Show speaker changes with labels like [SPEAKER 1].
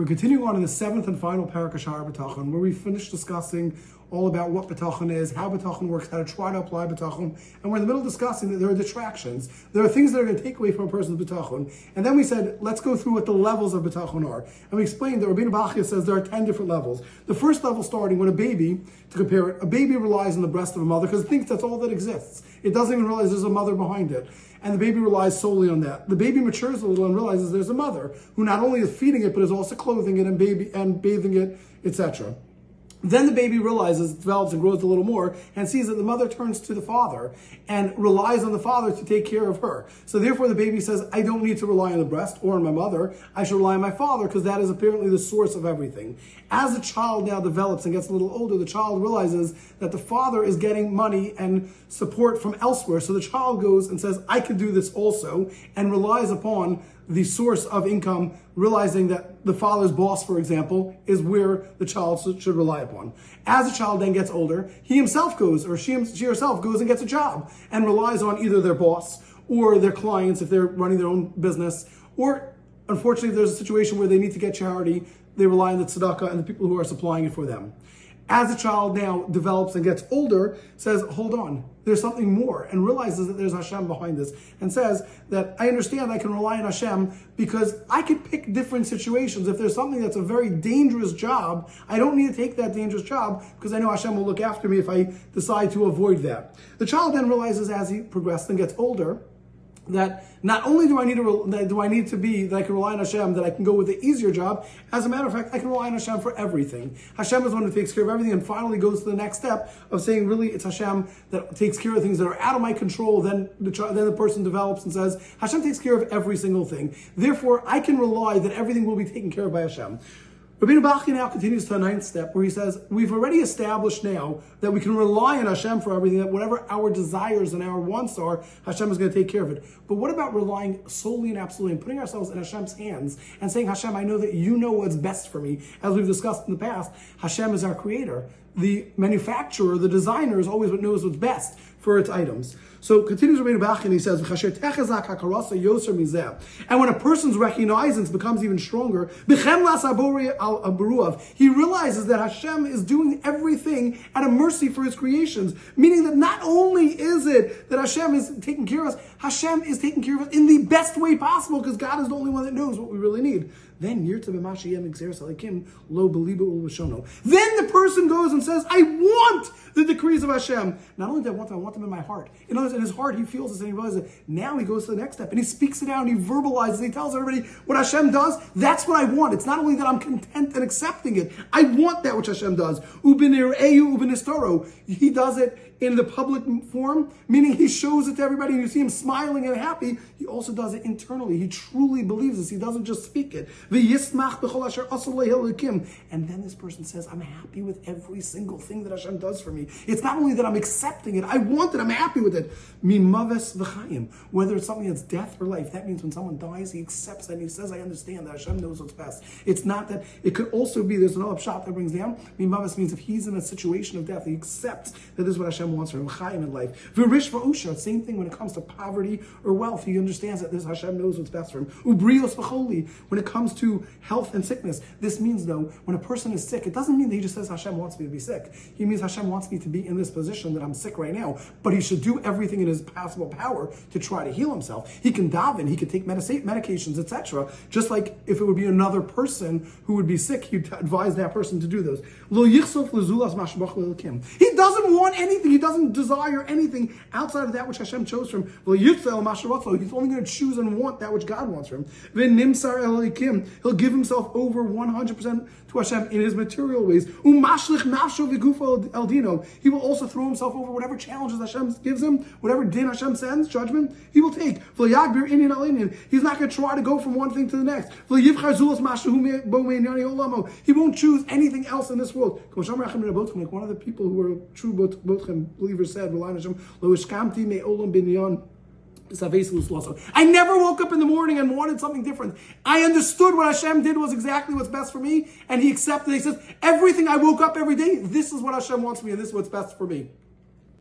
[SPEAKER 1] We're continuing on in the seventh and final parak of B'tachon, where we finished discussing all about what B'tachon is, how B'tachon works, how to try to apply B'tachon, and we're in the middle of discussing that there are distractions. There are things that are going to take away from a person's B'tachon. And then we said, let's go through what the levels of B'tachon are. And we explained that Rabbeinu Bachya says there are 10 different levels. The first level starting when a baby, to compare it, a baby relies on the breast of a mother because it thinks that's all that exists. It doesn't even realize there's a mother behind it and the baby relies solely on that. The baby matures a little and realizes there's a mother who not only is feeding it but is also clothing it and baby and bathing it, etc. Then the baby realizes, develops and grows a little more, and sees that the mother turns to the father and relies on the father to take care of her. So therefore the baby says, I don't need to rely on the breast or on my mother. I should rely on my father because that is apparently the source of everything. As the child now develops and gets a little older, the child realizes that the father is getting money and support from elsewhere. So the child goes and says, I can do this also, and relies upon the source of income, realizing that the father's boss, for example, is where the child should rely upon. As the child then gets older, he himself goes, or she, she herself goes and gets a job and relies on either their boss or their clients if they're running their own business, or unfortunately, if there's a situation where they need to get charity, they rely on the tzedakah and the people who are supplying it for them as the child now develops and gets older, says, hold on, there's something more, and realizes that there's Hashem behind this, and says that I understand I can rely on Hashem because I can pick different situations. If there's something that's a very dangerous job, I don't need to take that dangerous job because I know Hashem will look after me if I decide to avoid that. The child then realizes as he progresses and gets older, that not only do I need to do I need to be that I can rely on Hashem, that I can go with the easier job. As a matter of fact, I can rely on Hashem for everything. Hashem is one who takes care of everything, and finally goes to the next step of saying, really, it's Hashem that takes care of things that are out of my control. Then the then the person develops and says, Hashem takes care of every single thing. Therefore, I can rely that everything will be taken care of by Hashem. Rabbeinu Bachya now continues to the ninth step where he says, we've already established now that we can rely on Hashem for everything, that whatever our desires and our wants are, Hashem is going to take care of it. But what about relying solely and absolutely and putting ourselves in Hashem's hands and saying, Hashem, I know that you know what's best for me. As we've discussed in the past, Hashem is our creator. The manufacturer, the designer is always what knows what's best for its items. So continues Rabbeinu Bach and he says, And when a person's recognizance becomes even stronger, he realizes that Hashem is doing everything at a mercy for his creations. Meaning that not only is it that Hashem is taking care of us, Hashem is taking care of us in the best way possible because God is the only one that knows what we really need. Then Then the person goes and says, I want the decrees of Hashem. Not only do I want them, I want them in my heart. In other words, in his heart, he feels this and he realizes it. Now he goes to the next step and he speaks it out and he verbalizes, he tells everybody what Hashem does. That's what I want. It's not only that I'm content and accepting it, I want that which Hashem does. Ubinir Ubinistoro. He does it in the public form, meaning he shows it to everybody and you see him smiling and happy, he also does it internally. He truly believes this. He doesn't just speak it. And then this person says, I'm happy with every single thing that Hashem does for me. It's not only that I'm accepting it, I want it, I'm happy with it. Whether it's something that's death or life, that means when someone dies, he accepts that and he says, I understand that Hashem knows what's best. It's not that, it could also be, there's another shot that brings down, Mimavis means if he's in a situation of death, he accepts that this is what Hashem Hashem wants for him, Chaim in life. V'rish v'usha, same thing when it comes to poverty or wealth. He understands that this Hashem knows what's best for him. Ubrios v'choli, when it comes to health and sickness. This means though, when a person is sick, it doesn't mean that he just says Hashem wants me to be sick. He means Hashem wants me to be in this position that I'm sick right now. But he should do everything in his possible power to try to heal himself. He can daven, he can take medications, etc. Just like if it would be another person who would be sick, he'd advise that person to do those. He doesn't want anything. He doesn't desire anything outside of that which Hashem chose from. He's only going to choose and want that which God wants from him. He'll give himself over 100% to Hashem in his material ways. He will also throw himself over whatever challenges Hashem gives him, whatever din Hashem sends, judgment, he will take. He's not going to try to go from one thing to the next. He won't choose anything else in this world. Like one of the people who were true believers said, I never woke up in the morning and wanted something different. I understood what Hashem did was exactly what's best for me, and He accepted. He says, Everything I woke up every day, this is what Hashem wants me, and this is what's best for me.